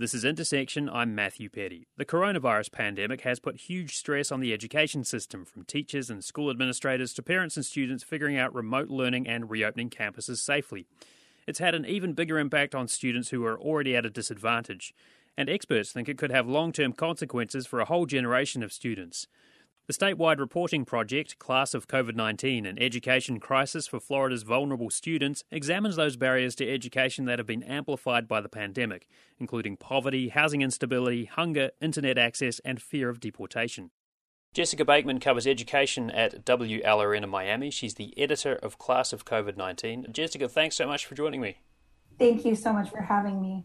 This is Intersection. I'm Matthew Petty. The coronavirus pandemic has put huge stress on the education system, from teachers and school administrators to parents and students figuring out remote learning and reopening campuses safely. It's had an even bigger impact on students who are already at a disadvantage, and experts think it could have long term consequences for a whole generation of students. The statewide reporting project, Class of COVID 19 An Education Crisis for Florida's Vulnerable Students, examines those barriers to education that have been amplified by the pandemic, including poverty, housing instability, hunger, internet access, and fear of deportation. Jessica Bakeman covers education at WLRN in Miami. She's the editor of Class of COVID 19. Jessica, thanks so much for joining me. Thank you so much for having me.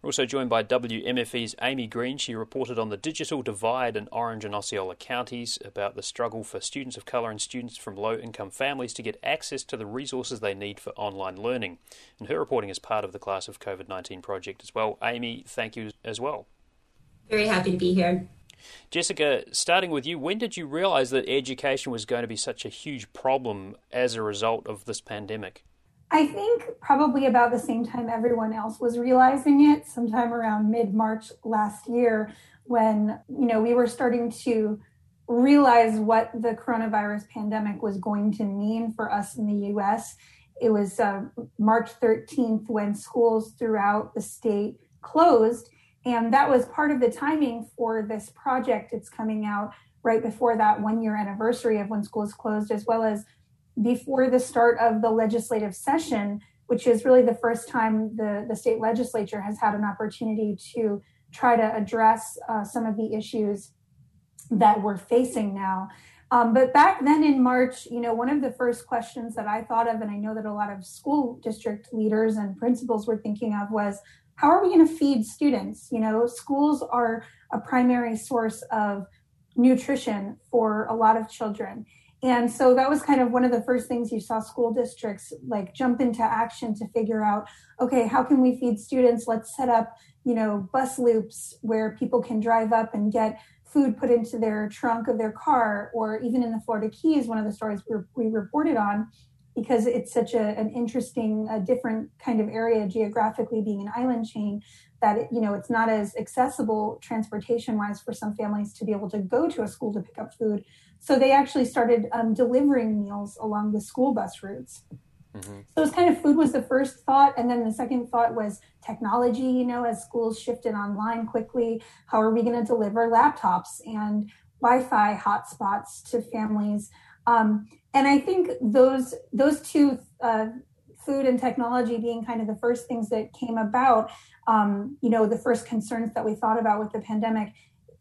We're also joined by WMFE's Amy Green. She reported on the digital divide in Orange and Osceola counties about the struggle for students of colour and students from low income families to get access to the resources they need for online learning. And her reporting is part of the Class of COVID 19 project as well. Amy, thank you as well. Very happy to be here. Jessica, starting with you, when did you realise that education was going to be such a huge problem as a result of this pandemic? I think probably about the same time everyone else was realizing it, sometime around mid March last year, when you know we were starting to realize what the coronavirus pandemic was going to mean for us in the U.S. It was uh, March 13th when schools throughout the state closed, and that was part of the timing for this project. It's coming out right before that one year anniversary of when schools closed, as well as before the start of the legislative session, which is really the first time the, the state legislature has had an opportunity to try to address uh, some of the issues that we're facing now. Um, but back then in March, you know, one of the first questions that I thought of, and I know that a lot of school district leaders and principals were thinking of, was how are we going to feed students? You know, schools are a primary source of nutrition for a lot of children. And so that was kind of one of the first things you saw school districts like jump into action to figure out, okay, how can we feed students? Let's set up, you know, bus loops where people can drive up and get food put into their trunk of their car, or even in the Florida Keys, one of the stories we, we reported on, because it's such a, an interesting, a different kind of area geographically, being an island chain, that it, you know it's not as accessible transportation wise for some families to be able to go to a school to pick up food so they actually started um, delivering meals along the school bus routes. Mm-hmm. So it's kind of food was the first thought, and then the second thought was technology. You know, as schools shifted online quickly, how are we going to deliver laptops and Wi-Fi hotspots to families? Um, and I think those those two, uh, food and technology, being kind of the first things that came about. Um, you know, the first concerns that we thought about with the pandemic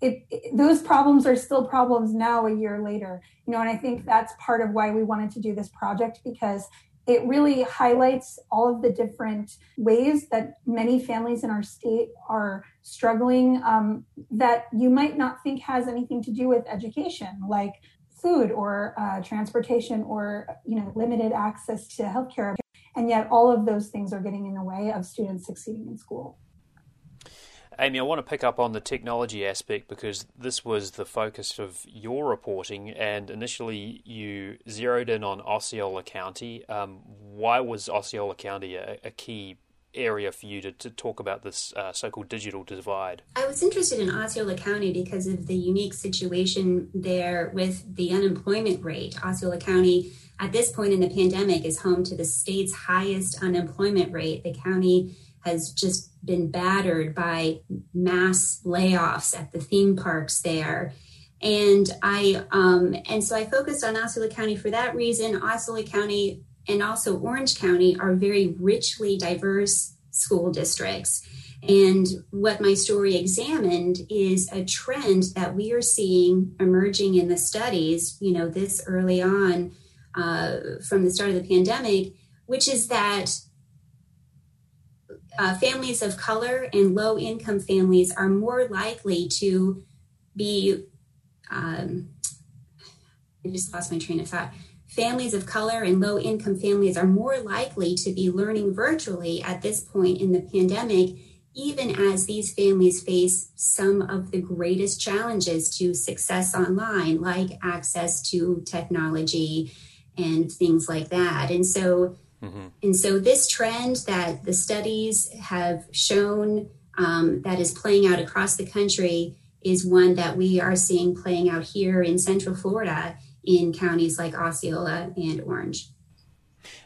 it, it, those problems are still problems now a year later you know and i think that's part of why we wanted to do this project because it really highlights all of the different ways that many families in our state are struggling um, that you might not think has anything to do with education like food or uh, transportation or you know limited access to healthcare. And yet all of those things are getting in the way of students succeeding in school. Amy, I want to pick up on the technology aspect because this was the focus of your reporting, and initially you zeroed in on Osceola County. Um, why was Osceola County a, a, key area for you to, to talk about this uh, so called digital divide? I was interested in Osceola County because of the unique situation there with the unemployment rate. Osceola County, at this point in the pandemic, is home to the state's highest unemployment rate. The county has just been battered by mass layoffs at the theme parks there. And I um, and so I focused on Osceola County for that reason. Osceola County and also Orange County are very richly diverse school districts. And what my story examined is a trend that we are seeing emerging in the studies, you know, this early on uh, from the start of the pandemic, which is that uh, families of color and low income families are more likely to be, um, I just lost my train of thought. Families of color and low income families are more likely to be learning virtually at this point in the pandemic, even as these families face some of the greatest challenges to success online, like access to technology and things like that. And so, Mm-hmm. And so, this trend that the studies have shown um, that is playing out across the country is one that we are seeing playing out here in Central Florida in counties like Osceola and Orange.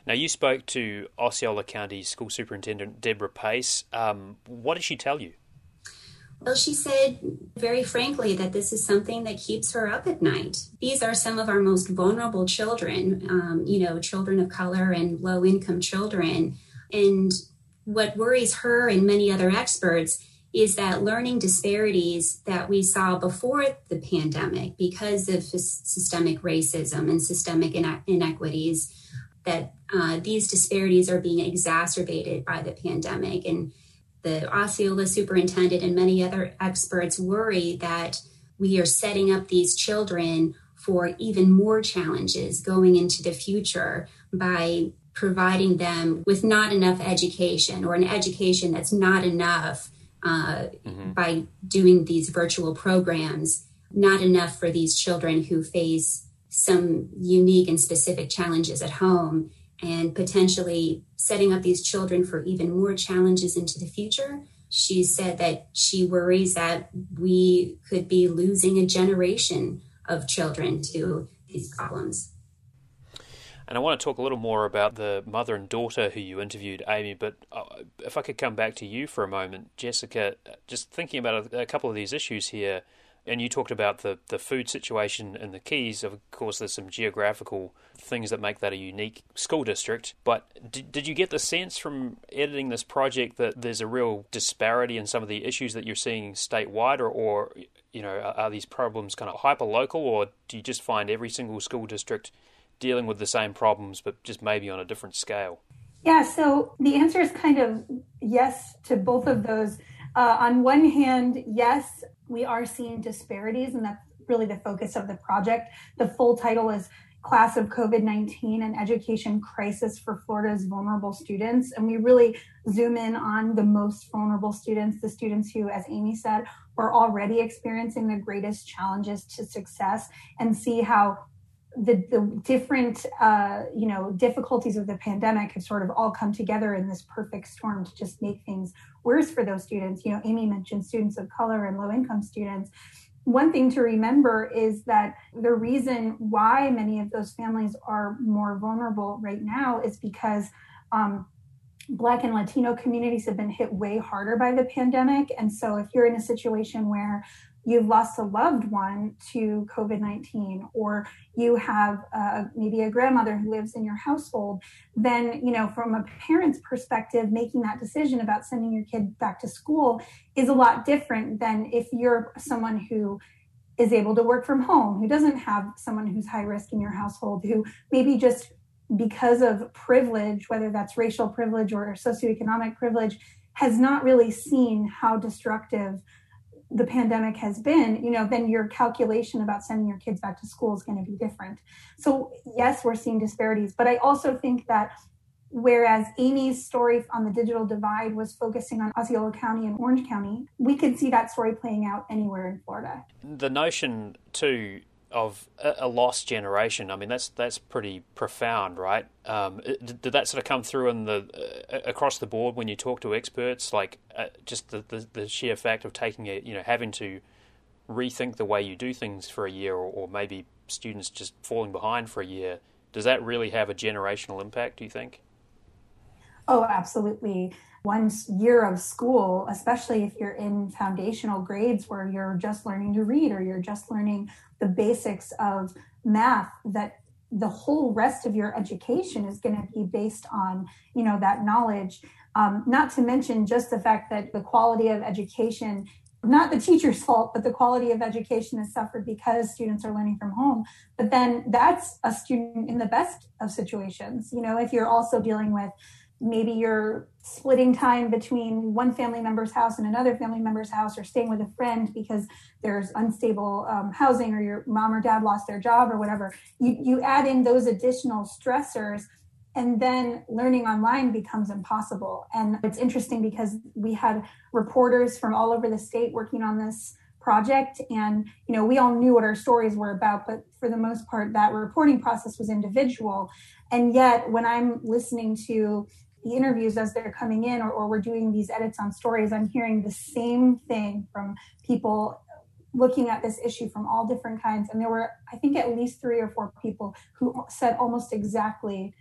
Now, you spoke to Osceola County School Superintendent Deborah Pace. Um, what did she tell you? Well, she said very frankly that this is something that keeps her up at night. These are some of our most vulnerable children, um, you know, children of color and low income children. And what worries her and many other experts is that learning disparities that we saw before the pandemic because of systemic racism and systemic inequities that uh, these disparities are being exacerbated by the pandemic. And the osceola superintendent and many other experts worry that we are setting up these children for even more challenges going into the future by providing them with not enough education or an education that's not enough uh, mm-hmm. by doing these virtual programs, not enough for these children who face some unique and specific challenges at home, and potentially setting up these children for even more challenges into the future. She said that she worries that we could be losing a generation of children to these problems. And I want to talk a little more about the mother and daughter who you interviewed, Amy. But uh, if I could come back to you for a moment, Jessica, just thinking about a, couple of these issues here, and you talked about the, the food situation in the Keys. Of course, there's some geographical things that make that a unique school district. But did, did you get the sense from editing this project that there's a real disparity in some of the issues that you're seeing statewide, or, or you know, are, are these problems kind of hyper local, or do you just find every single school district dealing with the same problems, but just maybe on a different scale? Yeah, so the answer is kind of yes to both of those. Uh, on one hand, yes, we are seeing disparities, and that's really the focus of the project. The full title is Class of COVID 19 and Education Crisis for Florida's Vulnerable Students. And we really zoom in on the most vulnerable students, the students who, as Amy said, are already experiencing the greatest challenges to success, and see how the, the different uh, you know difficulties of the pandemic have sort of all come together in this perfect storm to just make things worse for those students you know amy mentioned students of color and low income students one thing to remember is that the reason why many of those families are more vulnerable right now is because um, Black and Latino communities have been hit way harder by the pandemic. And so, if you're in a situation where you've lost a loved one to COVID 19, or you have uh, maybe a grandmother who lives in your household, then, you know, from a parent's perspective, making that decision about sending your kid back to school is a lot different than if you're someone who is able to work from home, who doesn't have someone who's high risk in your household, who maybe just because of privilege, whether that's racial privilege or socioeconomic privilege, has not really seen how destructive the pandemic has been, you know, then your calculation about sending your kids back to school is going to be different. So, yes, we're seeing disparities, but I also think that whereas Amy's story on the digital divide was focusing on Osceola County and Orange County, we could see that story playing out anywhere in Florida. The notion, too, of a, lost generation. I mean, that's that's pretty profound, right? Um, did, did, that sort of come through in the uh, across the board when you talk to experts? Like uh, just the, the, the sheer fact of taking it, you know, having to rethink the way you do things for a year, or, or maybe students just falling behind for a year. Does that really have a generational impact? Do you think? Oh, absolutely one year of school, especially if you're in foundational grades where you're just learning to read or you're just learning the basics of math, that the whole rest of your education is going to be based on you know that knowledge. Um, not to mention just the fact that the quality of education not the teacher's fault but the quality of education has suffered because students are learning from home. But then that's a student in the best of situations. You know if you're also dealing with maybe you're splitting time between one family member's house and another family member's house or staying with a friend because there's unstable um, housing or your mom or dad lost their job or whatever. You, you add in those additional stressors and then learning online becomes impossible. And it's interesting because we had reporters from all over the state working on this project and you know we all knew what our stories were about but for the most part that reporting process was individual. And yet when i'm listening to the interviews as they're coming in, or, or we're doing these edits on stories, I'm hearing the same thing from people looking at this issue from all different kinds. And there were, I think, at least three or four people who said almost exactly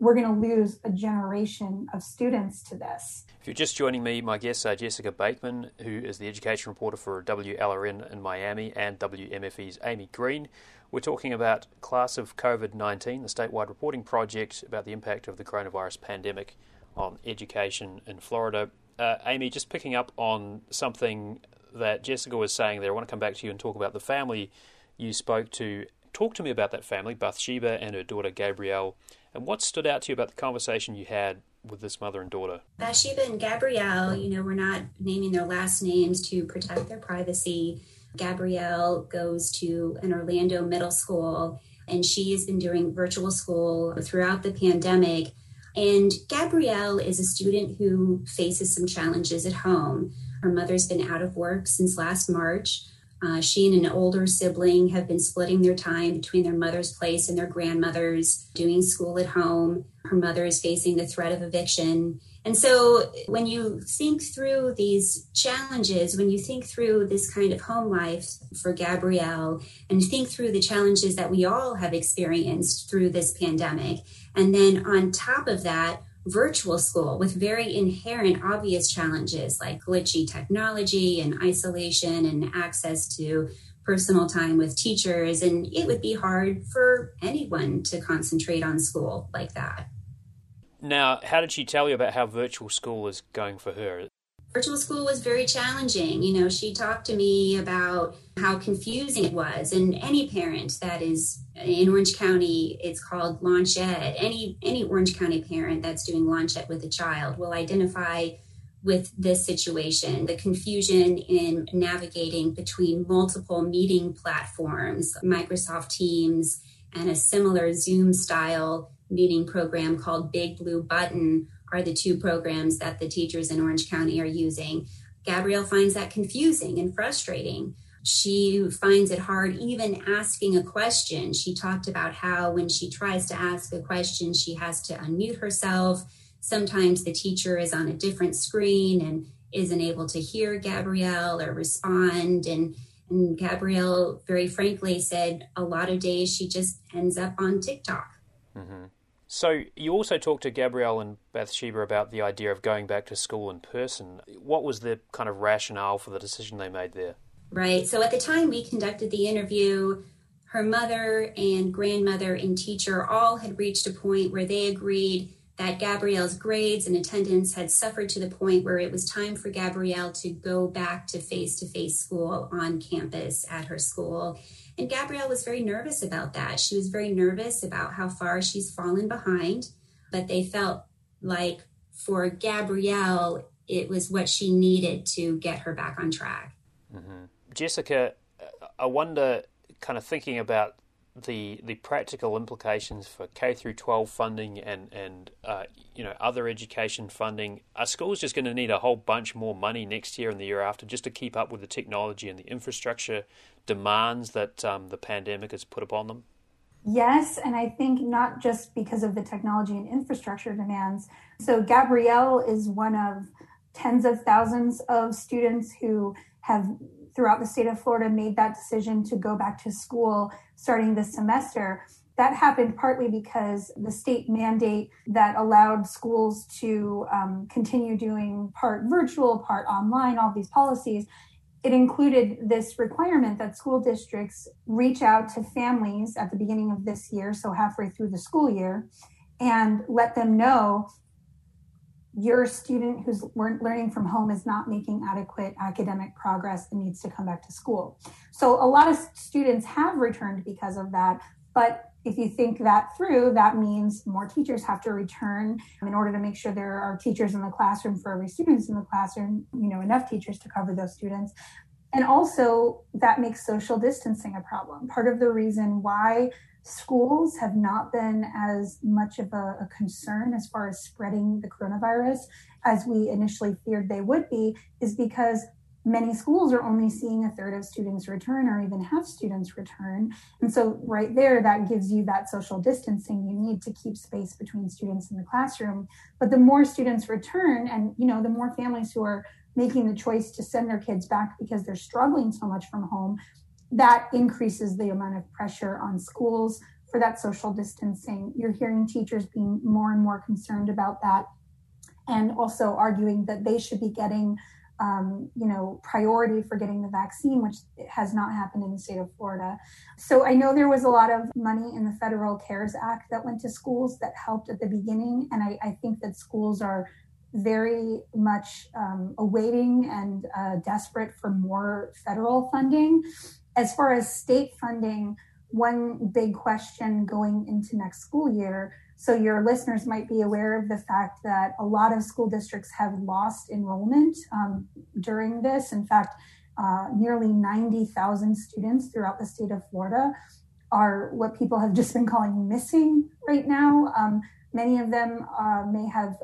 we're going to lose a generation of students to this. If you're just joining me, my guests are Jessica Bakeman, who is the education reporter for WLRN in Miami, and WMFE's Amy Green. We're talking about Class of COVID 19, the statewide reporting project about the impact of the coronavirus pandemic on education in Florida. Uh, Amy, just picking up on something that Jessica was saying there, I want to come back to you and talk about the family you spoke to. Talk to me about that family, Bathsheba and her daughter Gabrielle and what stood out to you about the conversation you had with this mother and daughter? Bathsheba and Gabrielle, you know, we're not naming their last names to protect their privacy. Gabrielle goes to an Orlando middle school and she has been doing virtual school throughout the pandemic. And Gabrielle is a student who faces some challenges at home. Her mother's been out of work since last March. Uh, she and an older sibling have been splitting their time between their mother's place and their grandmother's, doing school at home. Her mother is facing the threat of eviction. And so, when you think through these challenges, when you think through this kind of home life for Gabrielle, and think through the challenges that we all have experienced through this pandemic, and then on top of that, virtual school with very inherent obvious challenges like glitchy technology and isolation and access to personal time with teachers. And it would be hard for anyone to concentrate on school like that. Now how did she tell you about how virtual school is going for her virtual school was very challenging. You know, she talked to me about how confusing it was. And any parent that is in Orange County, it's called Launch Ed. Any any Orange County parent that's doing Launch Ed with a child will identify with this situation, the confusion in navigating between multiple meeting platforms, Microsoft Teams, and a similar Zoom style meeting program called Big Blue Button are the two programs that the teachers in Orange County are using. Gabrielle finds that confusing and frustrating. She finds it hard even asking a question. She talked about how when she tries to ask a question, she has to unmute herself. Sometimes the teacher is on a different screen and isn't able to hear Gabrielle or respond. And, and Gabrielle, very frankly, said a lot of days she just ends up on TikTok. Mm-hmm. So you also talked to Gabrielle and Bathsheba about the idea of going back to school in person. What was the kind of rationale for the decision they made there? Right. So at the time we conducted the interview, her mother and grandmother and teacher all had reached a point where they agreed that Gabrielle's grades and attendance had suffered to the point where it was time for Gabrielle to go back to face to face school on campus at her school. And Gabrielle was very nervous about that. She was very nervous about how far she's fallen behind, but they felt like for Gabrielle, it was what she needed to get her back on track. Mm-hmm. Jessica, I wonder, kind of thinking about the the practical implications for K through 12 funding and and uh, you know other education funding. Are schools just going to need a whole bunch more money next year and the year after just to keep up with the technology and the infrastructure demands that um, the pandemic has put upon them? Yes, and I think not just because of the technology and infrastructure demands. So Gabrielle is one of tens of thousands of students who have throughout the state of Florida made that decision to go back to school starting this semester. That happened partly because the state mandate that allowed schools to um, continue doing part virtual, part online, all these policies, it included this requirement that school districts reach out to families at the beginning of this year, so halfway through the school year, and let them know your student who's learning from home is not making adequate academic progress and needs to come back to school. So a lot of students have returned because of that, but if you think that through, that means more teachers have to return in order to make sure there are teachers in the classroom for every student in the classroom, you know, enough teachers to cover those students. And also that makes social distancing a problem. Part of the reason why schools have not been as much of a, a, concern as far as spreading the coronavirus as we initially feared they would be is because many schools are only seeing a third of students return or even have students return. And so, right there, that gives you that social distancing you need to keep space between students in the classroom. But the more students return, and you know, the more families who are making the choice to send their kids back because they're struggling so much from home, that increases the amount of pressure on schools for that social distancing. You're hearing teachers being more and more concerned about that and also arguing that they should be getting um, you know, priority for getting the vaccine, which has not happened in the state of Florida. So I know there was a lot of money in the Federal CARES Act that went to schools that helped at the beginning. And I, I think that schools are very much um, awaiting and uh, desperate for more federal funding. As far as state funding, one big question going into next school year so, your listeners might be aware of the fact that a lot of school districts have lost enrollment um, during this. In fact, uh, nearly 90,000 students throughout the state of Florida are what people have just been calling missing right now. Um, many of them uh, may have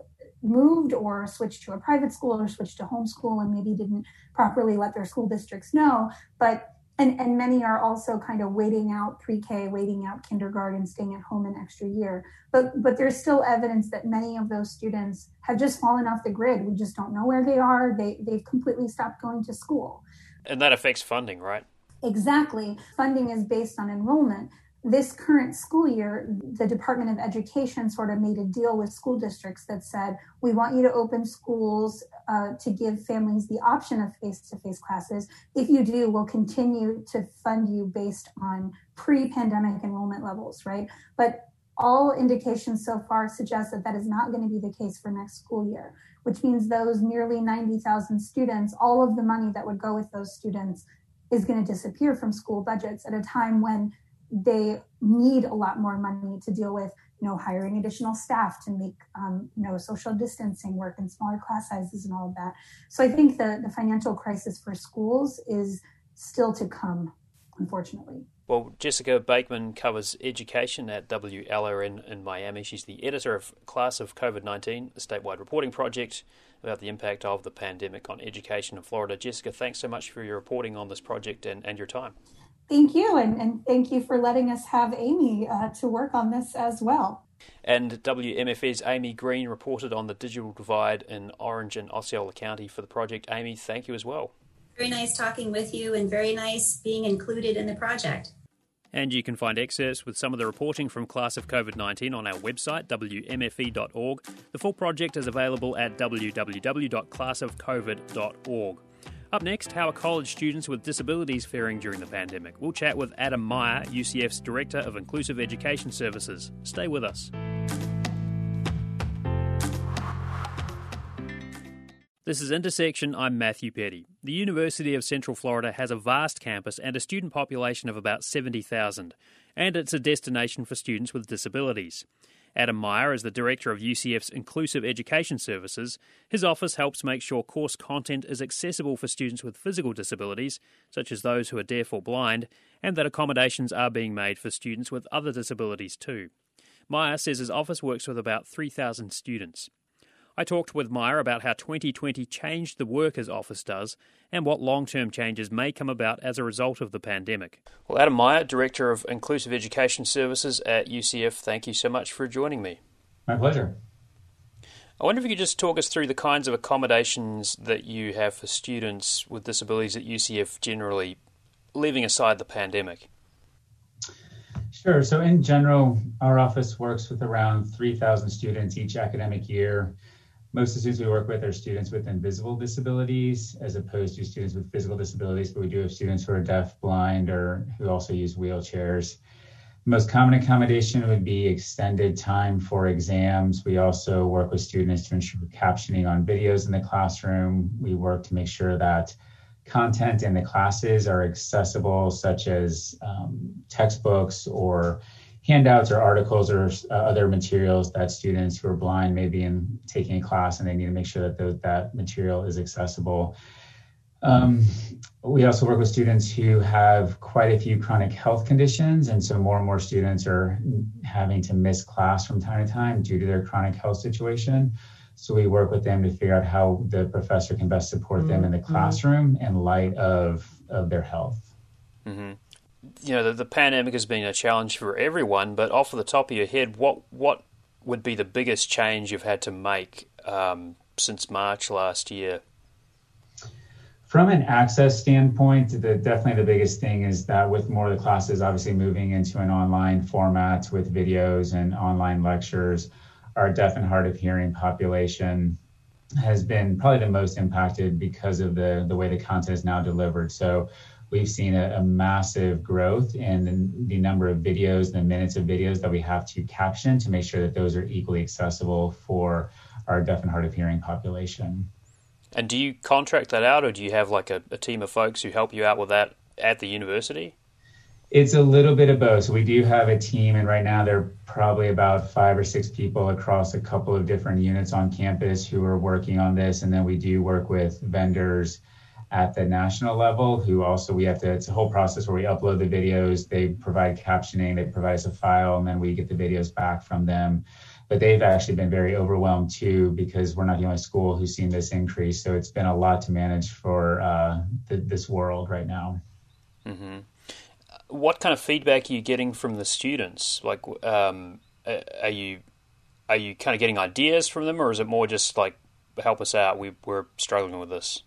moved or switched to a private school or switched to homeschool and maybe didn't properly let their school districts know. But and, and many are also kind of waiting out pre-K, waiting out kindergarten, staying at home an extra year. But but there's still evidence that many of those students have just fallen off the grid. We just don't know where they are. They they've completely stopped going to school. And that affects funding, right? Exactly. Funding is based on enrollment this current school year, the Department of Education sort of made a deal with school districts that said, we want you to open schools uh, to give families the option of face to face classes. If you do, we'll continue to fund you based on pre pandemic enrollment levels, right? But all indications so far suggest that that is not going to be the case for next school year, which means those nearly 90,000 students, all of the money that would go with those students is going to disappear from school budgets at a time when they need a lot more money to deal with you know hiring additional staff to make um, you know social distancing work and smaller class sizes and all of that so i think the, the financial crisis for schools is still to come unfortunately well, Jessica Bakeman covers education at WLRN in Miami. She's the editor of Class of COVID 19, a statewide reporting project about the impact of the pandemic on education in Florida. Jessica, thanks so much for your reporting on this project and, and your time. Thank you, and, and thank you for letting us have Amy uh, to work on this as well. And WMFE's Amy Green reported on the digital divide in Orange and Osceola County for the project. Amy, thank you as well. Very nice talking with you, and very nice being included in the project. And you can find excerpts with some of the reporting from Class of COVID 19 on our website, wmfe.org. The full project is available at www.classofcovid.org. Up next, how are college students with disabilities faring during the pandemic? We'll chat with Adam Meyer, UCF's Director of Inclusive Education Services. Stay with us. This is Intersection. I'm Matthew Petty. The University of Central Florida has a vast campus and a student population of about 70,000, and it's a destination for students with disabilities. Adam Meyer is the director of UCF's Inclusive Education Services. His office helps make sure course content is accessible for students with physical disabilities, such as those who are deaf or blind, and that accommodations are being made for students with other disabilities too. Meyer says his office works with about 3,000 students. I talked with Meyer about how 2020 changed the work his office does and what long term changes may come about as a result of the pandemic. Well, Adam Meyer, Director of Inclusive Education Services at UCF, thank you so much for joining me. My pleasure. I wonder if you could just talk us through the kinds of accommodations that you have for students with disabilities at UCF generally, leaving aside the pandemic. Sure. So, in general, our office works with around 3,000 students each academic year most of the students we work with are students with invisible disabilities as opposed to students with physical disabilities, but we do have students who are deaf, blind, or who also use wheelchairs. The most common accommodation would be extended time for exams. We also work with students to ensure captioning on videos in the classroom. We work to make sure that content in the classes are accessible, such as um, textbooks or handouts or articles or uh, other materials that students who are blind may be in taking a class and they need to make sure that the, that material is accessible. Um, we also work with students who have quite a few chronic health conditions, and so more and more students are having to miss class from time to time due to their chronic health situation. So we work with them to figure out how the professor can best support mm-hmm. them in the mm-hmm. classroom in light of, of their health. Mm-hmm. You know, the, the, pandemic has been a challenge for everyone, but off of the top of your head, what, what would be the biggest change you've had to make um, since March last year? From an access standpoint, the, definitely the biggest thing is that with more of the classes obviously moving into an online format with videos and online lectures, our deaf and hard of hearing population has been probably the most impacted because of the, the way the content is now delivered. So we've seen a, a massive growth in the, the, number of videos, the minutes of videos that we have to caption to make sure that those are equally accessible for our deaf and hard of hearing population. And do you contract that out, or do you have like a, a team of folks who help you out with that at the university? It's a little bit of both. So we do have a team, and right now there are probably about five or six people across a couple of different units on campus who are working on this. And then we do work with vendors at the national level who also we have to it's a whole process where we upload the videos they provide captioning they provide us a file and then we get the videos back from them but they've actually been very overwhelmed too because we're not the only school who's seen this increase. So it's been a lot to manage for uh, th- this world right now. Mm-hmm. What kind of feedback are you getting from the students? Like, um, are you are you kind of getting ideas from them, or is it more just like help us out? We, we're struggling with this.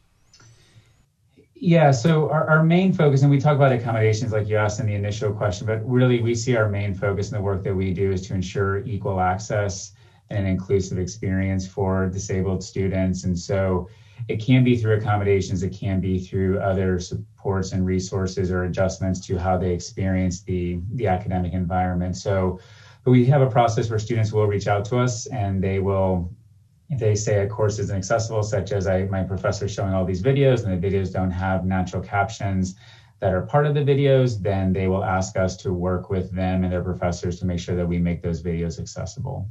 Yeah, so our, our main focus, and we talk about accommodations like you asked in the initial question, but really we see our main focus in the work that we do is to ensure equal access and an inclusive experience for disabled students. And so it can be through accommodations, it can be through other supports and resources or adjustments to how they experience the, the academic environment. So we have a process where students will reach out to us and they will they say a course isn't accessible, such as I, my professor showing all these videos and the videos don't have natural captions that are part of the videos, then they will ask us to work with them and their professors to make sure that we make those videos accessible.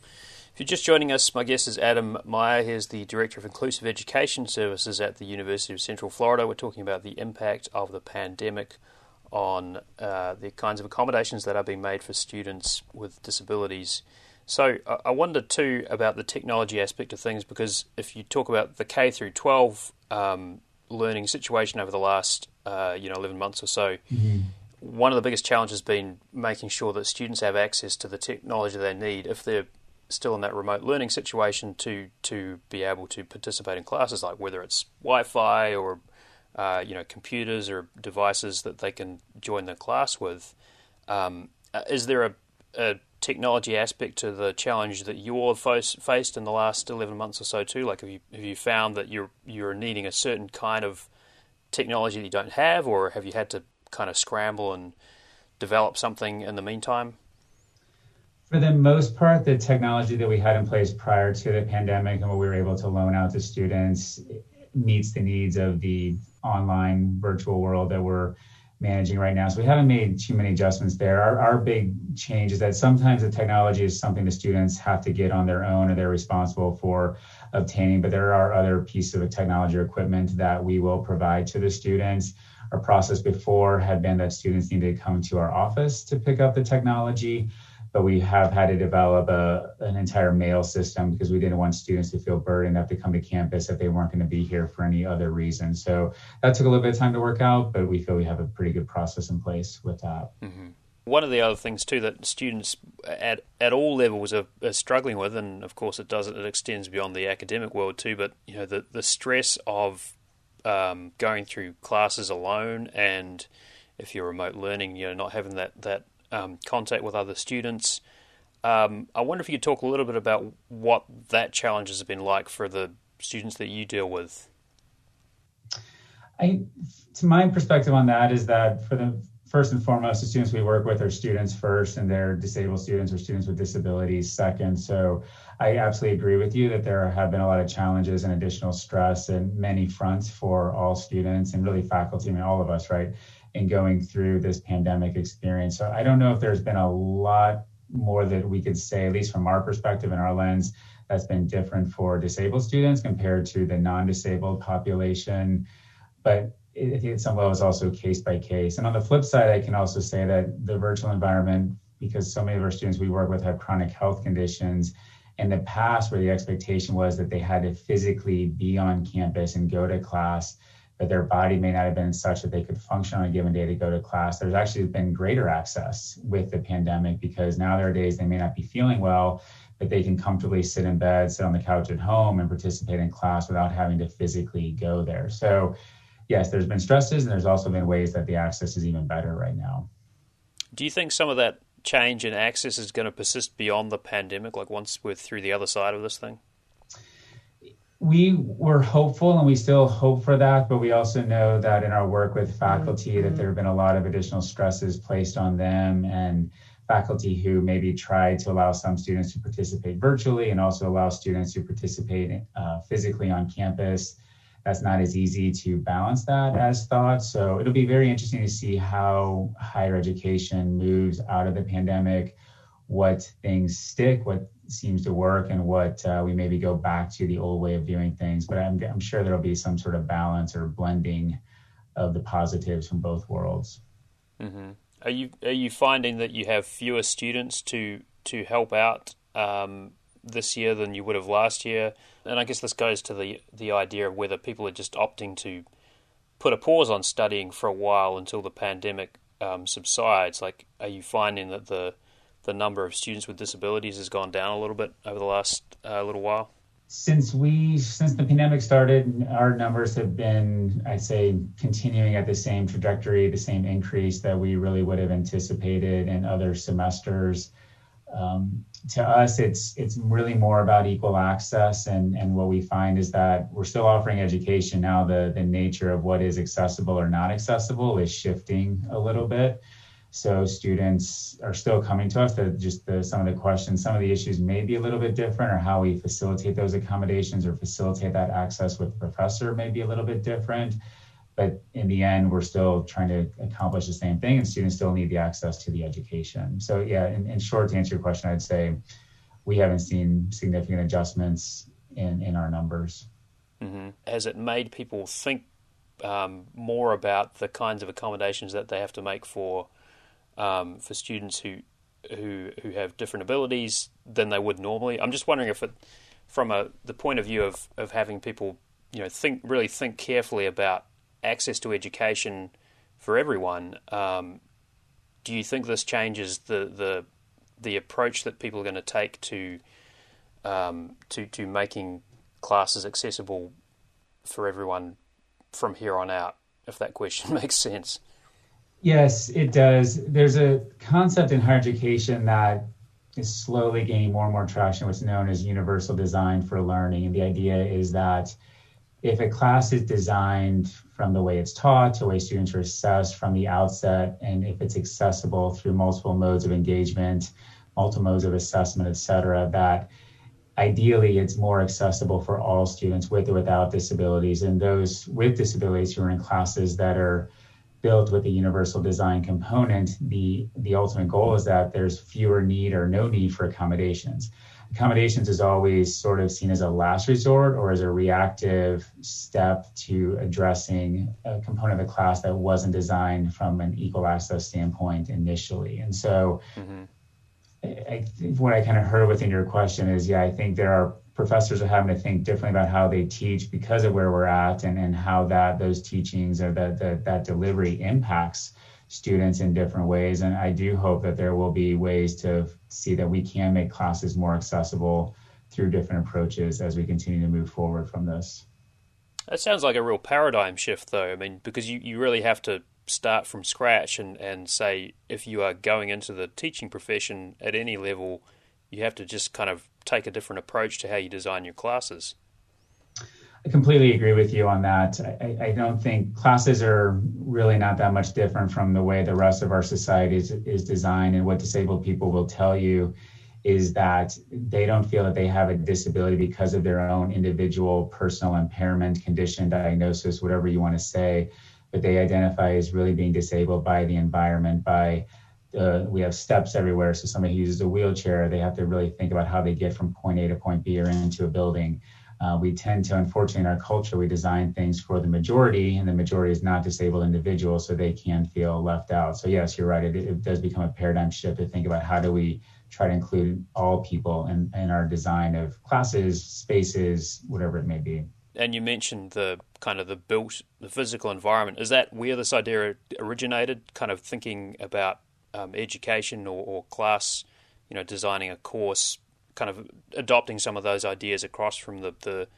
If you're just joining us, my guest is Adam Meyer. He's the Director of Inclusive Education Services at the University of Central Florida. We're talking about the impact of the pandemic on uh, the kinds of accommodations that are being made for students with disabilities. So I wonder too about the technology aspect of things because if you talk about the K through 12 um, learning situation over the last uh, you know 11 months or so, mm-hmm. one of the biggest challenges has been making sure that students have access to the technology they need if they're still in that remote learning situation to to be able to participate in classes, like whether it's Wi-Fi or uh, you know computers or devices that they can join the class with. Um, uh, is there a, a technology aspect to the challenge that you all have faced in the last 11 months or so too? Like, have you, have you found that you're, you're needing a certain kind of technology that you don't have, or have you had to kind of scramble and develop something in the meantime? For the most part, the technology that we had in place prior to the pandemic and what we were able to loan out to students meets the needs of the online virtual world that we're managing right now. So we haven't made too many adjustments there. Our, our big change is that sometimes the technology is something the students have to get on their own or they're responsible for obtaining, but there are other pieces of technology or equipment that we will provide to the students. Our process before had been that students needed to come to our office to pick up the technology but we have had to develop a, an entire mail system because we didn't want students to feel burdened enough to come to campus if they weren't going to be here for any other reason. So that took a little bit of time to work out, but we feel we have a pretty good process in place with that. Mm-hmm. One of the other things too that students at at all levels are, are, struggling with, and of course it does it extends beyond the academic world too. But you know the the stress of um, going through classes alone, and if you're remote learning, you know not having that that um, contact with other students. Um, I wonder if you could talk a little bit about what that challenge has been like for the students that you deal with. I, to my perspective on that is that for the first and foremost, the students we work with are students first, and they're disabled students or students with disabilities second. So I absolutely agree with you that there have been a lot of challenges and additional stress in many fronts for all students and really faculty, I mean all of us, right? In going through this pandemic experience. So I don't know if there's been a lot more that we could say, at least from our perspective and our lens, that's been different for disabled students compared to the non-disabled population. But it, at some level it's also case by case. And on the flip side, I can also say that the virtual environment, because so many of our students we work with have chronic health conditions, in the past where the expectation was that they had to physically be on campus and go to class but their body may not have been such that they could function on a given day to go to class. There's actually been greater access with the pandemic because now there are days they may not be feeling well but they can comfortably sit in bed sit on the couch at home and participate in class without having to physically go there. So yes there's been stresses and there's also been ways that the access is even better right now. Do you think some of that change in access is going to persist beyond the pandemic, like once we're through the other side of this thing? We were hopeful and we still hope for that, but we also know that in our work with faculty mm-hmm. that there have been a lot of additional stresses placed on them and faculty who maybe tried to allow some students to participate virtually and also allow students to participate uh, physically on campus that's not as easy to balance that as thought. So it'll be very interesting to see how higher education moves out of the pandemic, what things stick, what seems to work, and what uh, we maybe go back to the old way of doing things. But I'm, I'm sure there'll be some sort of balance or blending of the positives from both worlds. Mm-hmm. Are you are you finding that you have fewer students to to help out um, this year than you would have last year? And I guess this goes to the the idea of whether people are just opting to put a pause on studying for a while until the pandemic um, subsides. Like, are you finding that the the number of students with disabilities has gone down a little bit over the last uh, little while? Since we since the pandemic started, our numbers have been, I'd say, continuing at the same trajectory, the same increase that we really would have anticipated in other semesters. Um, to us, it's it's really more about equal access, and and what we find is that we're still offering education now. The the nature of what is accessible or not accessible is shifting a little bit. So students are still coming to us. That just the, some of the questions, some of the issues may be a little bit different, or how we facilitate those accommodations or facilitate that access with the professor may be a little bit different but in the end we're still trying to accomplish the same thing and students still need the access to the education so yeah in, in short to answer your question i'd say we haven't seen significant adjustments in in our numbers mm-hmm. has it made people think um, more about the kinds of accommodations that they have to make for um, for students who who who have different abilities than they would normally i'm just wondering if it from a the point of view of of having people you know think really think carefully about access to education for everyone. Um, do you think this changes the, the the approach that people are going to take to um, to to making classes accessible for everyone from here on out? If that question makes sense. Yes, it does. There's a concept in higher education that is slowly gaining more and more traction, what's known as universal design for learning. And the idea is that if a class is designed from the way it's taught to the way students are assessed from the outset, and if it's accessible through multiple modes of engagement, multiple modes of assessment, et cetera, that ideally it's more accessible for all students with or without disabilities. And those with disabilities who are in classes that are built with a universal design component, the, the ultimate goal is that there's fewer need or no need for accommodations accommodations is always sort of seen as a last resort or as a reactive step to addressing a component of the class that wasn't designed from an equal access standpoint initially. And so, mm-hmm. I think what I kind of heard within your question is, yeah, I think there are professors are having to think differently about how they teach because of where we're at and, and how that those teachings or that, that that delivery impacts students in different ways. And I do hope that there will be ways to see that we can make classes more accessible through different approaches as we continue to move forward from this. That sounds like a real paradigm shift, though. I mean, because you, you really have to start from scratch and, and say if you are going into the teaching profession at any level, you have to just kind of take a different approach to how you design your classes. I completely agree with you on that. I, I, don't think classes are really not that much different from the way the rest of our society is, is designed. And what disabled people will tell you is that they don't feel that they have a disability because of their own individual personal impairment, condition, diagnosis, whatever you want to say. But they identify as really being disabled by the environment, by uh, we have steps everywhere. So somebody who uses a wheelchair, they have to really think about how they get from point A to point B or into a building uh, we tend to, unfortunately, in our culture, we design things for the majority, and the majority is not disabled individuals, so they can feel left out. So, yes, you're right. It, it does become a paradigm shift to think about how do we try to include all people in, in our design of classes, spaces, whatever it may be. And you mentioned the kind of the built, the physical environment. Is that where this idea originated? Kind of thinking about um, education or, or class, you know, designing a course, kind of adopting some of those ideas across from the the,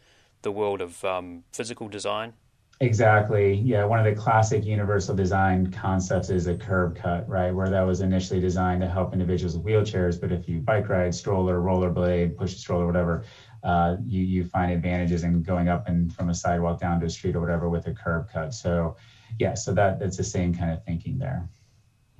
the world of um, physical design. Exactly. Yeah. One of the classic universal design concepts is a curb cut, right? Where that was initially designed to help individuals with wheelchairs. But if you bike ride, stroller, rollerblade, push stroller, whatever, uh, you, you find advantages in going up and from a sidewalk down to a street or whatever with a curb cut. So, yeah, so that that's the same kind of thinking there.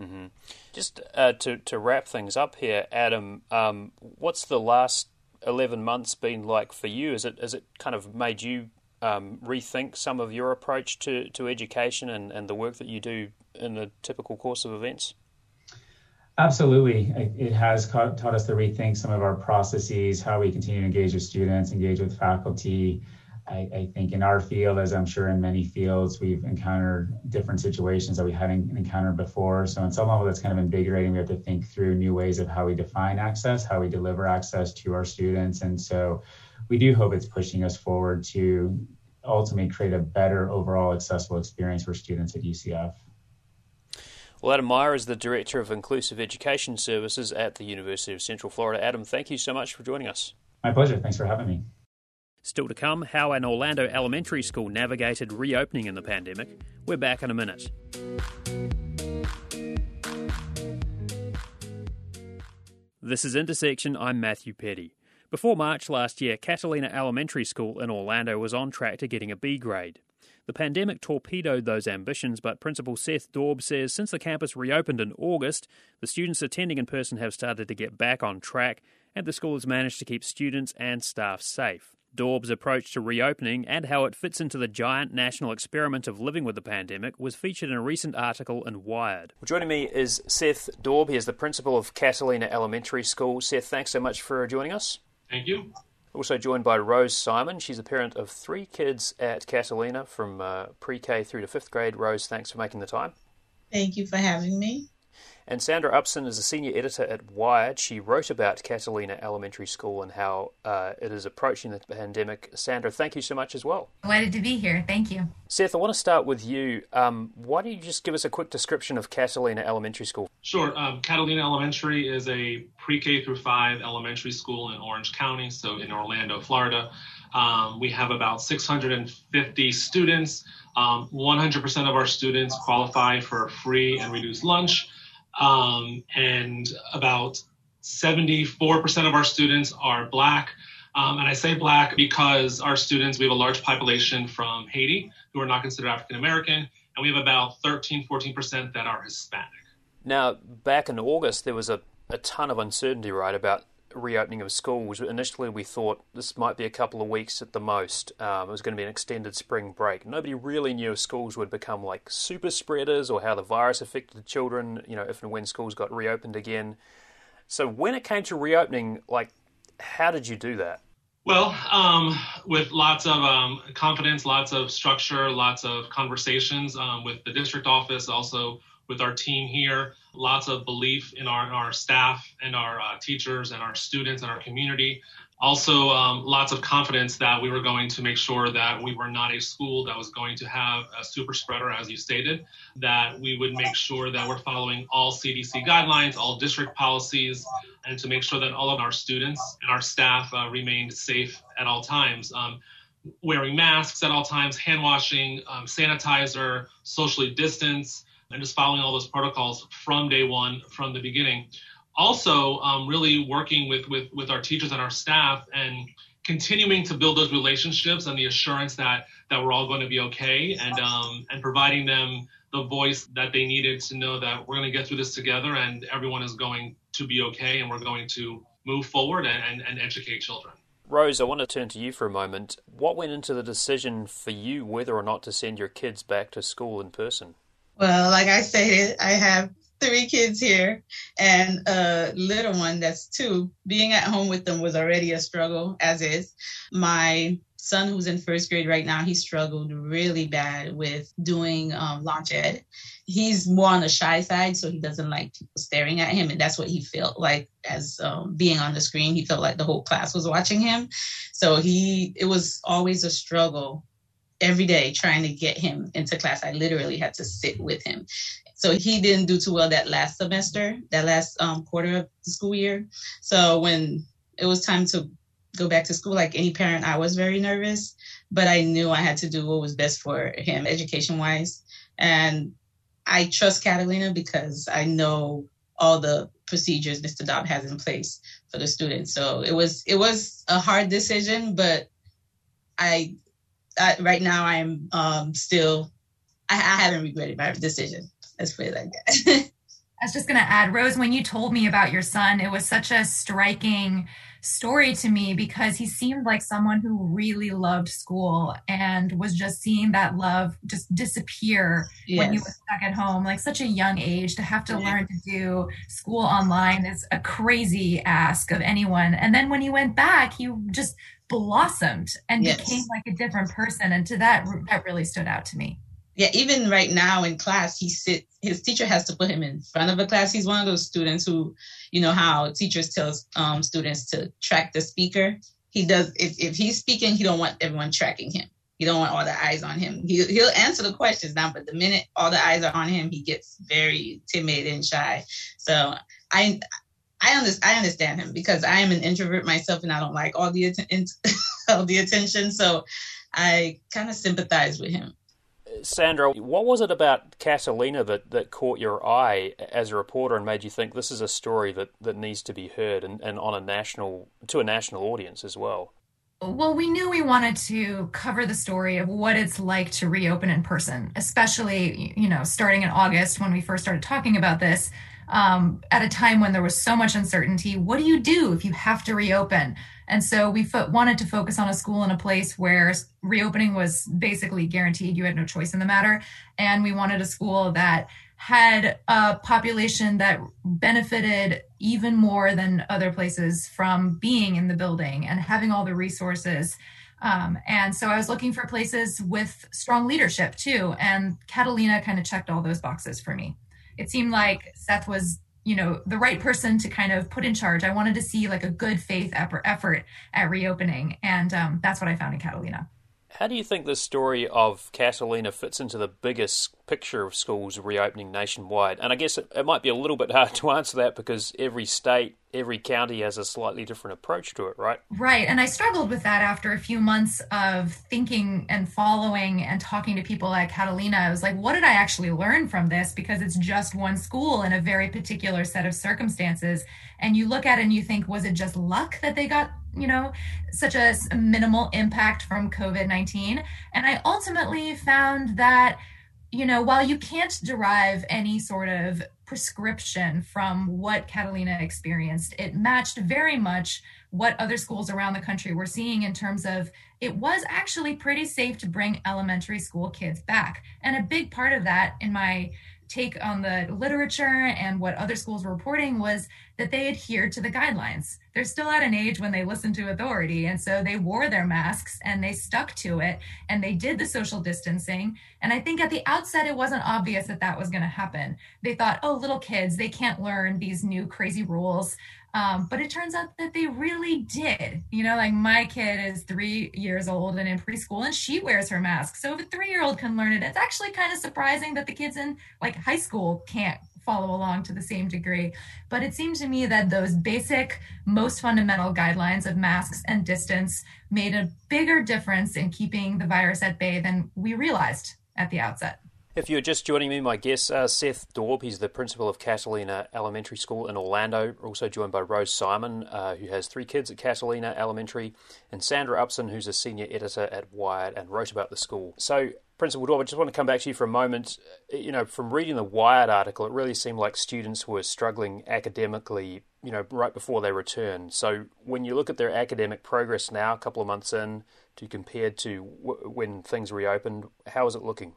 Mm-hmm. Just uh, to, to wrap things up here, Adam, um, what's the last 11 months been like for you? Is it, has it kind of made you um, rethink some of your approach to, to education and, and the work that you do in the typical course of events? Absolutely. It has taught us to rethink some of our processes, how we continue to engage with students, engage with faculty. I, I, think in our field, as I'm sure in many fields, we've encountered different situations that we hadn't encountered before. So, in some level, that's kind of invigorating. We have to think through new ways of how we define access, how we deliver access to our students. And so, we do hope it's pushing us forward to ultimately create a better overall accessible experience for students at UCF. Well, Adam Meyer is the Director of Inclusive Education Services at the University of Central Florida. Adam, thank you so much for joining us. My pleasure. Thanks for having me. Still to come, how an Orlando elementary school navigated reopening in the pandemic. We're back in a minute. This is Intersection. I'm Matthew Peddie. Before March last year, Catalina Elementary School in Orlando was on track to getting a B grade. The pandemic torpedoed those ambitions, but Principal Seth Daub says since the campus reopened in August, the students attending in person have started to get back on track, and the school has managed to keep students and staff safe. Daub's approach to reopening and how it fits into the giant national experiment of living with the pandemic was featured in a recent article in Wired. Well, joining me is Seth Daub. He is the principal of Catalina Elementary School. Seth, thanks so much for joining us. Thank you. Also joined by Rose Simon. She's a parent of three kids at Catalina from uh, pre K through to fifth grade. Rose, thanks for making the time. Thank you for having me. And Sandra Upson is a senior editor at Wired. She wrote about Catalina Elementary School and how uh, it is approaching the pandemic. Sandra, thank you so much as well. Delighted to be here. Thank you. Seth, I want to start with you. Um, why don't you just give us a quick description of Catalina Elementary School? Sure. Um, Catalina Elementary is a pre K through 5 elementary school in Orange County, so in Orlando, Florida. Um, we have about 650 students. 100% um, of our students qualify for free and reduced lunch um, and about 74% of our students are Black. Um, and I say Black because our students, we have a large population from Haiti who are not considered African American, and we have about 13, 14% that are Hispanic. Now, back in August, there was a, a ton of uncertainty, right, about reopening of schools. Initially, we thought this might be a couple of weeks at the most. Um, it was going to be an extended spring break. Nobody really knew if schools would become like super spreaders or how the virus affected the children. You know, if and when schools got reopened again. So when it came to reopening, like, how did you do that? Well, um, with lots of um, confidence, lots of structure, lots of conversations um, with the district office, also with our team here, lots of belief in our, our staff and our uh, teachers and our students and our community. Also, um, lots of confidence that we were going to make sure that we were not a school that was going to have a super spreader, as you stated, that we would make sure that we're following all CDC guidelines, all district policies, and to make sure that all of our students and our staff uh, remained safe at all times. Um, wearing masks at all times, hand washing, um, sanitizer, socially distance, and just following all those protocols from day one, from the beginning. Also, um, really working with, with, with our teachers and our staff and continuing to build those relationships and the assurance that, that we're all going to be okay and, um, and providing them the voice that they needed to know that we're going to get through this together and everyone is going to be okay and we're going to move forward and, and, and educate children. Rose, I want to turn to you for a moment. What went into the decision for you whether or not to send your kids back to school in person? Well, like I stated, I have three kids here and a little one that's two. Being at home with them was already a struggle, as is. My son, who's in first grade right now, he struggled really bad with doing um, LaunchEd. He's more on the shy side, so he doesn't like people staring at him, and that's what he felt like as um, being on the screen. He felt like the whole class was watching him, so he it was always a struggle every day trying to get him into class. I literally had to sit with him. So he didn't do too well that last semester, that last um, quarter of the school year. So when it was time to go back to school, like any parent, I was very nervous, but I knew I had to do what was best for him education wise. And I trust Catalina because I know all the procedures Mr. Daub has in place for the students. So it was it was a hard decision, but I, I right now I'm um, still I, I haven't regretted my decision. Let's put it like that. I was just going to add, Rose, when you told me about your son, it was such a striking story to me because he seemed like someone who really loved school and was just seeing that love just disappear yes. when he was stuck at home like such a young age to have to yeah. learn to do school online is a crazy ask of anyone and then when he went back he just blossomed and yes. became like a different person and to that that really stood out to me yeah, even right now in class, he sits, his teacher has to put him in front of a class. He's one of those students who, you know, how teachers tell um, students to track the speaker. He does, if, if he's speaking, he don't want everyone tracking him. He don't want all the eyes on him. He, he'll answer the questions now, but the minute all the eyes are on him, he gets very timid and shy. So I, I, under, I understand him because I am an introvert myself and I don't like all the, atten- all the attention. So I kind of sympathize with him. Sandra, what was it about Catalina that, that caught your eye as a reporter and made you think this is a story that, that needs to be heard and, and on a national to a national audience as well? Well, we knew we wanted to cover the story of what it's like to reopen in person, especially, you know, starting in August when we first started talking about this, um, at a time when there was so much uncertainty. What do you do if you have to reopen? And so we fo- wanted to focus on a school in a place where reopening was basically guaranteed. You had no choice in the matter. And we wanted a school that had a population that benefited even more than other places from being in the building and having all the resources. Um, and so I was looking for places with strong leadership too. And Catalina kind of checked all those boxes for me. It seemed like Seth was you know the right person to kind of put in charge. I wanted to see like a good faith effort at reopening and um, that's what i found in catalina how do you think the story of Catalina fits into the biggest picture of schools reopening nationwide? And I guess it, it, might be a little bit hard to answer that because every state, every county has a slightly different approach to it, right? Right. And I struggled with that after a few months of thinking and following and talking to people at Catalina. I was like, what did I actually learn from this? Because it's just one school in a very particular set of circumstances. And you look at it and you think, was it just luck that they got you know, such a minimal impact from COVID 19. And I ultimately found that, you know, while you can't derive any sort of prescription from what Catalina experienced, it matched very much what other schools around the country were seeing in terms of it was actually pretty safe to bring elementary school kids back. And a big part of that in my take on the literature and what other schools were reporting was that they adhered to the guidelines. They're still at an age when they listen to authority. And so they wore their masks and they stuck to it and they did the social distancing. And I think at the outset, it wasn't obvious that that was going to happen. They thought, oh, little kids, they can't learn these new crazy rules. Um, but it turns out that they really did. You know, like my kid is three years old and in preschool, and she wears her mask. So if a three year old can learn it, it's actually kind of surprising that the kids in like high school can't follow along to the same degree. But it seemed to me that those basic, most fundamental guidelines of masks and distance made a bigger difference in keeping the virus at bay than we realized at the outset. If you're just joining me, my guest, uh, Seth Daub, he's the principal of Catalina Elementary School in Orlando. We're also joined by Rose Simon, uh, who has three kids at Catalina Elementary, and Sandra Upson, who's a senior editor at Wired and wrote about the school. So, Principal Daub, I just want to come back to you for a moment. You know, from reading the Wired article, it really seemed like students were struggling academically, you know, right before they returned. So, when you look at their academic progress now, a couple of months in, to compare to w- when things reopened, how is it looking?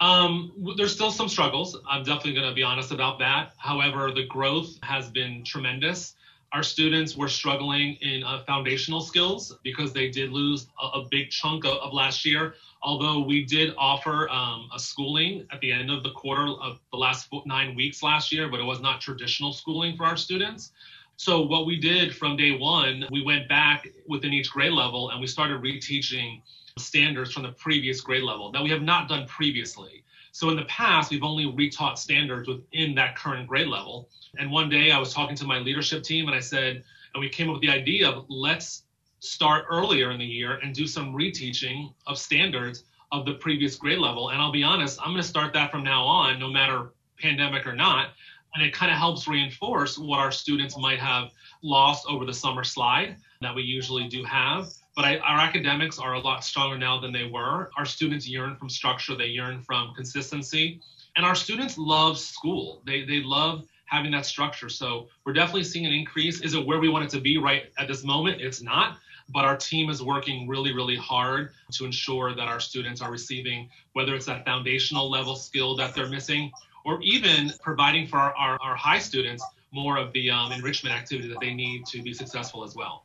Um, there's still some struggles. I'm definitely going to be honest about that. However, the growth has been tremendous. our students were struggling in uh, foundational skills because they did lose a, a big chunk of, of, last year. Although we did offer um, a schooling at the end of the quarter of the last nine weeks last year, but it was not traditional schooling for our students. So what we did from day one, we went back within each grade level and we started reteaching standards from the previous grade level that we have not done previously. So in the past, we've only retaught standards within that current grade level. And one day I was talking to my leadership team and I said, and we came up with the idea of let's start earlier in the year and do some reteaching of standards of the previous grade level. And I'll be honest, I'm going to start that from now on, no matter pandemic or not. And it kind of helps reinforce what our students might have lost over the summer slide that we usually do have. But I, our academics are a lot stronger now than they were. Our students yearn from structure, they yearn from consistency. And our students love school. They, they love having that structure. So we're definitely seeing an increase. Is it where we want it to be right at this moment? It's not. But our team is working really, really hard to ensure that our students are receiving, whether it's that foundational level skill that they're missing, or even providing for our, our, our high students more of the um, enrichment activity that they need to be successful as well.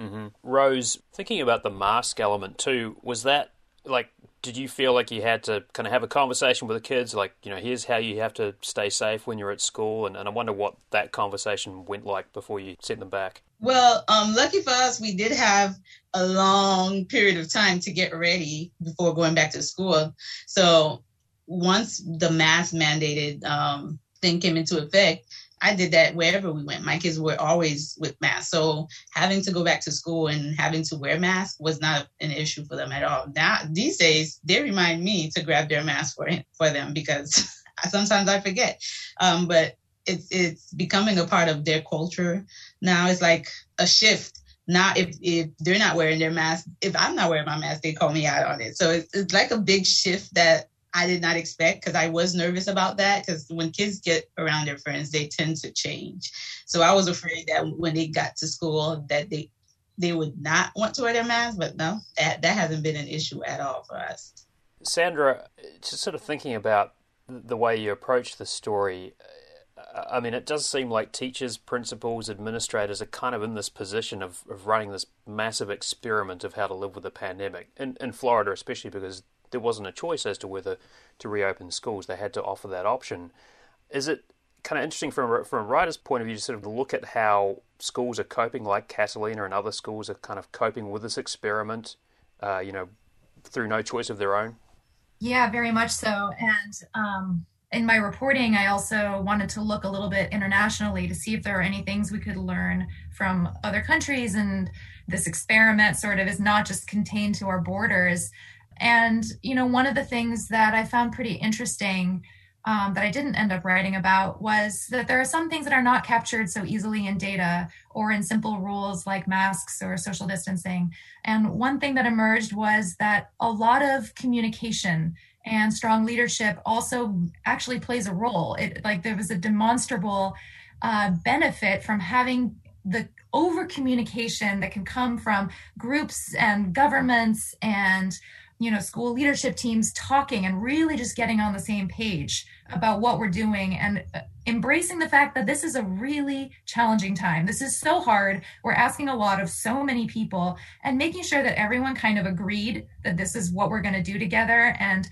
Mm-hmm. Rose, thinking about the mask element too, was that like, did you feel like you had to kind of have a conversation with the kids, like, you know, here's how you have to stay safe when you're at school? And, and I wonder what that conversation went like before you sent them back. Well, um, lucky for us, we did have a long period of time to get ready before going back to school. So once the mask mandated um, thing came into effect, I did that wherever we went. My kids were always with masks. So having to go back to school and having to wear masks was not an issue for them at all. Now these days they remind me to grab their mask for for them because sometimes I forget. Um, but it's it's becoming a part of their culture now. It's like a shift. Now, if, if they're not wearing their mask, if I'm not wearing my mask, they call me out on it. So it's, it's like a big shift that I did not expect because I was nervous about that because when kids get around their friends, they tend to change. So I was afraid that when they got to school that they they would not want to wear their masks, but no, that, that hasn't been an issue at all for us. Sandra, just sort of thinking about the way you approach the story, I mean, it does seem like teachers, principals, administrators are kind of in this position of, of running this massive experiment of how to live with the pandemic. In, in Florida, especially because there wasn't a choice as to whether to reopen schools. They had to offer that option. Is it kind of interesting from from a writer's point of view to sort of look at how schools are coping, like Catalina and other schools are kind of coping with this experiment, uh, you know, through no choice of their own? Yeah, very much so. And um, in my reporting, I also wanted to look a little bit internationally to see if there are any things we could learn from other countries. And this experiment sort of is not just contained to our borders. And, you know, one of the things that I found pretty interesting um, that I didn't end up writing about was that there are some things that are not captured so easily in data or in simple rules like masks or social distancing. And one thing that emerged was that a lot of communication and strong leadership also actually plays a role. It like there was a demonstrable uh, benefit from having the over communication that can come from groups and governments and you know school leadership teams talking and really just getting on the same page about what we're doing and uh, embracing the fact that this is a really challenging time. This is so hard. We're asking a lot of so many people and making sure that everyone kind of agreed that this is what we're going to do together and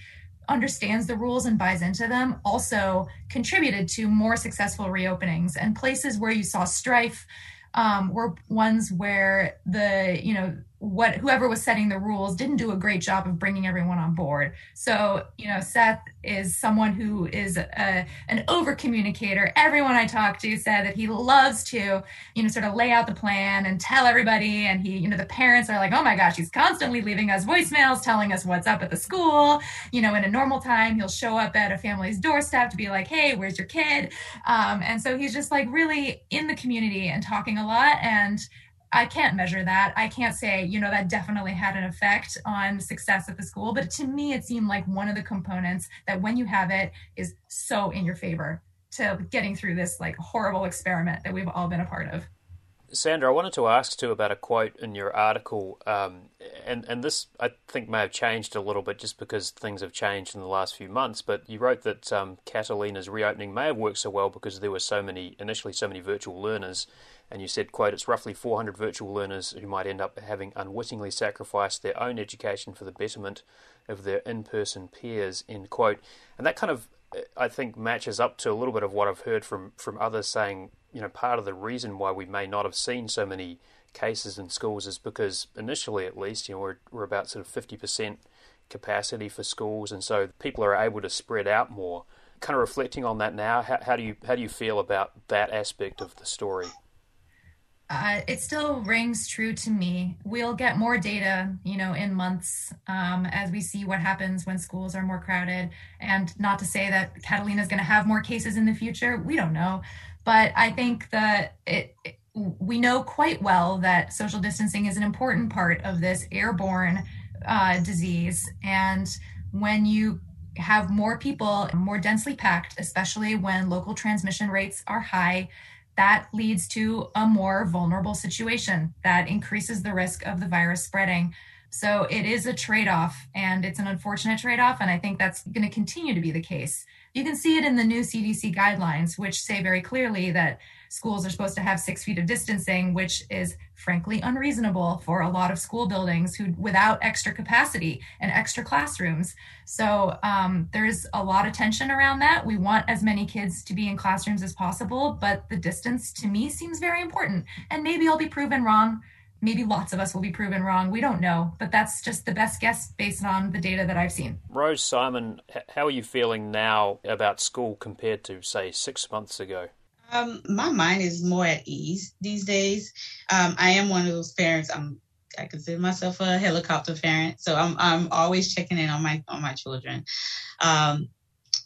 understands the rules and buys into them also contributed to more successful reopenings and places where you saw strife um, were ones where the you know what whoever was setting the rules didn't do a great job of bringing everyone on board. So, you know, Seth is someone who is a, an over communicator. Everyone I talked to said that he loves to, you know, sort of lay out the plan and tell everybody. And he, you know, the parents are like, oh my gosh, he's constantly leaving us voicemails telling us what's up at the school. You know, in a normal time, he'll show up at a family's doorstep to be like, hey, where's your kid? Um, and so he's just like really in the community and talking a lot. And I can't measure that. I can't say, you know, that definitely had an effect on success at the school. But to me, it seemed like one of the components that when you have it is so in your favor to getting through this like horrible experiment that we've all been a part of. Sandra, I wanted to ask too about a quote in your article, um, and and this I think may have changed a little bit just because things have changed in the last few months. But you wrote that um, Catalina's reopening may have worked so well because there were so many initially so many virtual learners, and you said, "quote It's roughly 400 virtual learners who might end up having unwittingly sacrificed their own education for the betterment of their in-person peers." End quote, and that kind of uh, I think matches up to a little bit of what I've heard from from others saying you know, part of the reason why we may not have seen so many cases in schools is because initially, at least, you know, we're, we're about sort of 50% capacity for schools, and so people are able to spread out more. Kind of reflecting on that now, how, how do you how do you feel about that aspect of the story? Uh, it still rings true to me. We'll get more data, you know, in months um, as we see what happens when schools are more crowded. And not to say that Catalina is going to have more cases in the future. We don't know. But I think that it, it, we know quite well that social distancing is an important part of this airborne uh, disease. And when you have more people more densely packed, especially when local transmission rates are high, that leads to a more vulnerable situation that increases the risk of the virus spreading. So it is a trade off, and it's an unfortunate trade off. And I think that's going to continue to be the case. You can see it in the new CDC guidelines, which say very clearly that schools are supposed to have six feet of distancing, which is frankly unreasonable for a lot of school buildings who without extra capacity and extra classrooms. So um, there's a lot of tension around that. We want as many kids to be in classrooms as possible, but the distance to me seems very important. And maybe I'll be proven wrong maybe lots of us will be proven wrong. We don't know, but that's just the best guess based on the data that I've seen. Rose Simon, how are you feeling now about school compared to, say, six months ago? Um, my mind is more at ease these days. Um, I am one of those parents. I'm I consider myself a helicopter parent, so I'm I'm always checking in on my on my children. Um,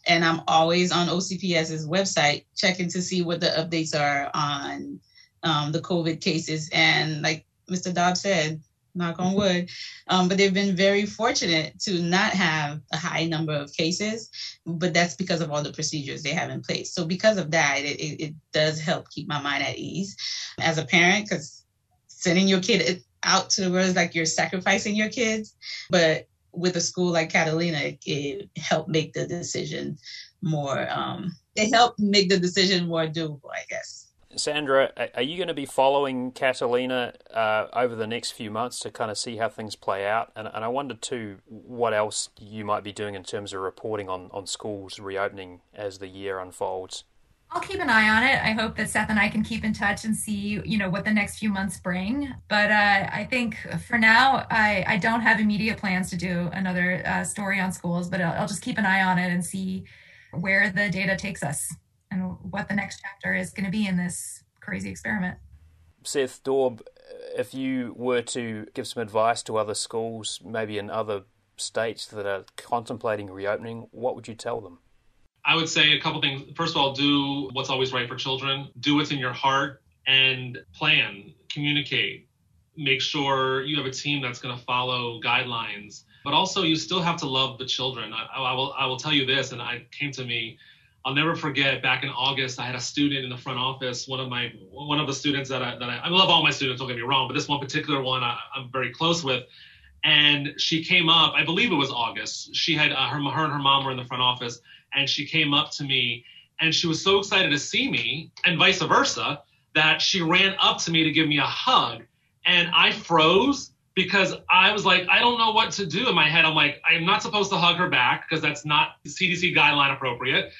and I'm always on OCPS's website checking to see what the updates are on um, the COVID cases. And like Mr. Daub said, knock on wood. Um, but they've been very fortunate to not have a high number of cases, but that's because of all the procedures they have in place. So because of that, it, it, it does help keep my mind at ease as a parent, because sending your kid out to the world is like you're sacrificing your kids. But with a school like Catalina, it, it helped make the decision more, um, it helped make the decision more doable, I guess. Sandra, are you going to be following Catalina uh, over the next few months to kind of see how things play out? And, and I wonder too what else you might be doing in terms of reporting on, on schools reopening as the year unfolds. I'll keep an eye on it. I hope that Seth and I can keep in touch and see, you know, what the next few months bring. But uh, I think for now, I, I don't have immediate plans to do another uh, story on schools, but I'll, I'll just keep an eye on it and see where the data takes us and what the next chapter is going to be in this crazy experiment. Seth Daub, if you were to give some advice to other schools, maybe in other states that are contemplating reopening, what would you tell them? I would say a couple things. First of all, do what's always right for children. Do what's in your heart and plan, communicate. Make sure you have a team that's going to follow guidelines. But also, you still have to love the children. I, I, will. I will tell you this, and it came to me I'll never forget back in August, I had a student in the front office. One of my one of the students that I that I, I love all my students. Don't get me wrong, but this one particular one I, am very close with. And she came up. I believe it was August. She had uh, her her and her mom were in the front office, and she came up to me, and she was so excited to see me, and vice versa, that she ran up to me to give me a hug, and I froze because I was like, I don't know what to do in my head. I'm like, I am not supposed to hug her back because that's not CDC guideline appropriate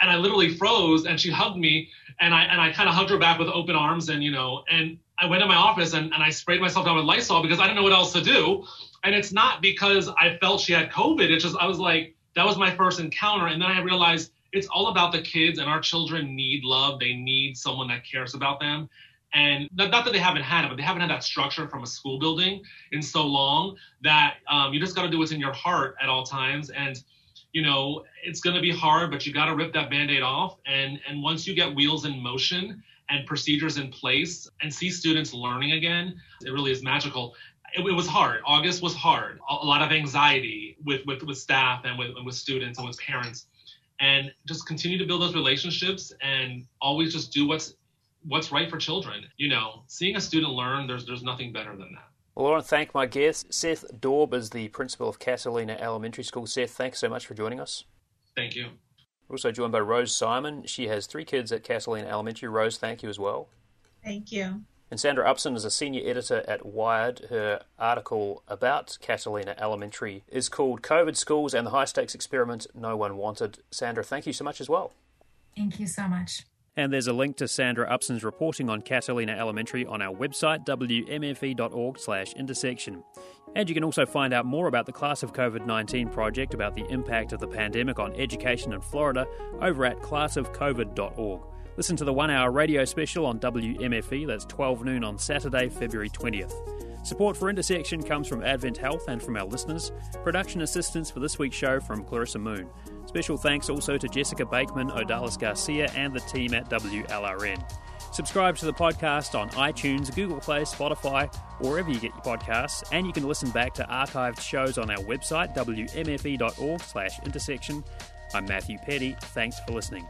and I literally froze and she hugged me and I and I kind of hugged her back with open arms and you know and I went to my office and, and I sprayed myself down with Lysol because I didn't know what else to do. And it's not because I felt she had COVID. It's just I was like, that was my first encounter. And then I realized it's all about the kids and our children need love. They need someone that cares about them. And not, not that they haven't had it, but they haven't had that structure from a school building in so long that um, you just got to do what's in your heart at all times. And you know, it's going to be hard, but you got to rip that band-aid off. And, and once you get wheels in motion and procedures in place and see students learning again, it really is magical. It, it was hard. August was hard. A, a, lot of anxiety with, with, with staff and with, and with students and with parents. And just continue to build those relationships and always just do what's what's right for children. You know, seeing a student learn, there's there's nothing better than that. Well, I want to thank my guest. Seth Daub is the principal of Catalina Elementary School. Seth, thanks so much for joining us. Thank you. We're also joined by Rose Simon. She has three kids at Catalina Elementary. Rose, thank you as well. Thank you. And Sandra Upson is a senior editor at Wired. Her article about Catalina Elementary is called COVID Schools and the High Stakes Experiment No One Wanted. Sandra, thank you so much as well. Thank you so much. And there's a link to Sandra Upson's reporting on Catalina Elementary on our website, wmfe.org slash intersection. And you can also find out more about the Class of COVID 19 project about the impact of the pandemic on education in Florida over at classofcovid.org. Listen to the one hour radio special on WMFE, that's 12 noon on Saturday, February 20th. Support for Intersection comes from Advent Health and from our listeners. Production assistance for this week's show from Clarissa Moon. Special thanks also to Jessica Bakeman, Odalis Garcia, and the team at WLRN. Subscribe to the podcast on iTunes, Google Play, Spotify, or wherever you get your podcasts, and you can listen back to archived shows on our website, wmfe.org slash intersection. I'm Matthew Peddie. Thanks for listening.